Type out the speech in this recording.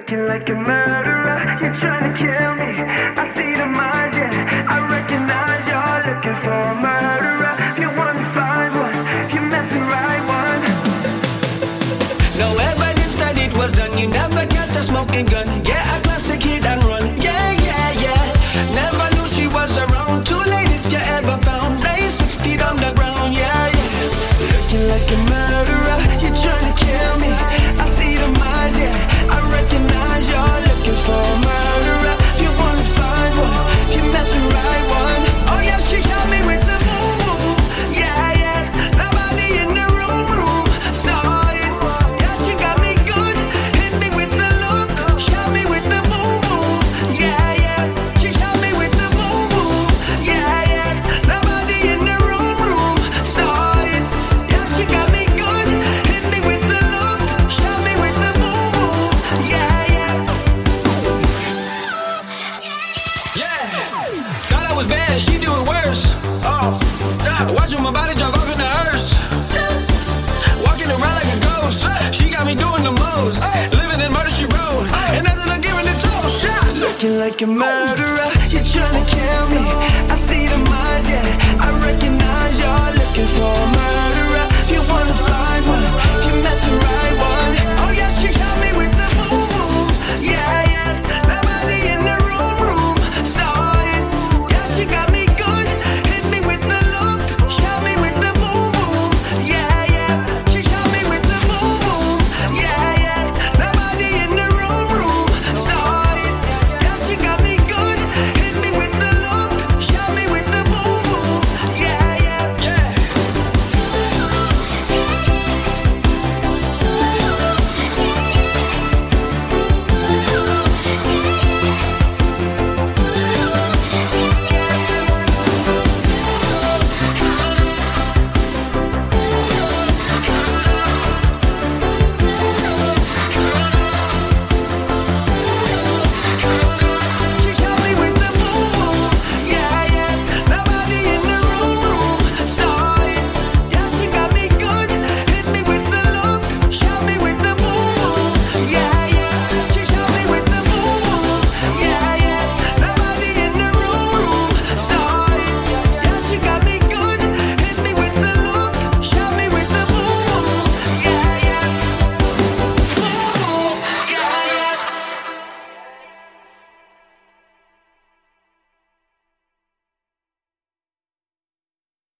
Looking like a murderer, you're trying to kill me. I see the mind, yeah. I recognize you're looking for a murderer. If You wanna find one, you met the right one. No evidence that it was done. You never got the smoking gun. Was bad, she do it worse. Oh, watching my body drop off in the hearse. Walking around like a ghost. She got me doing the most. Living in murder, she wrote. And that's what I'm giving the toast. Looking like a murderer, you're trying to kill me. I see the minds,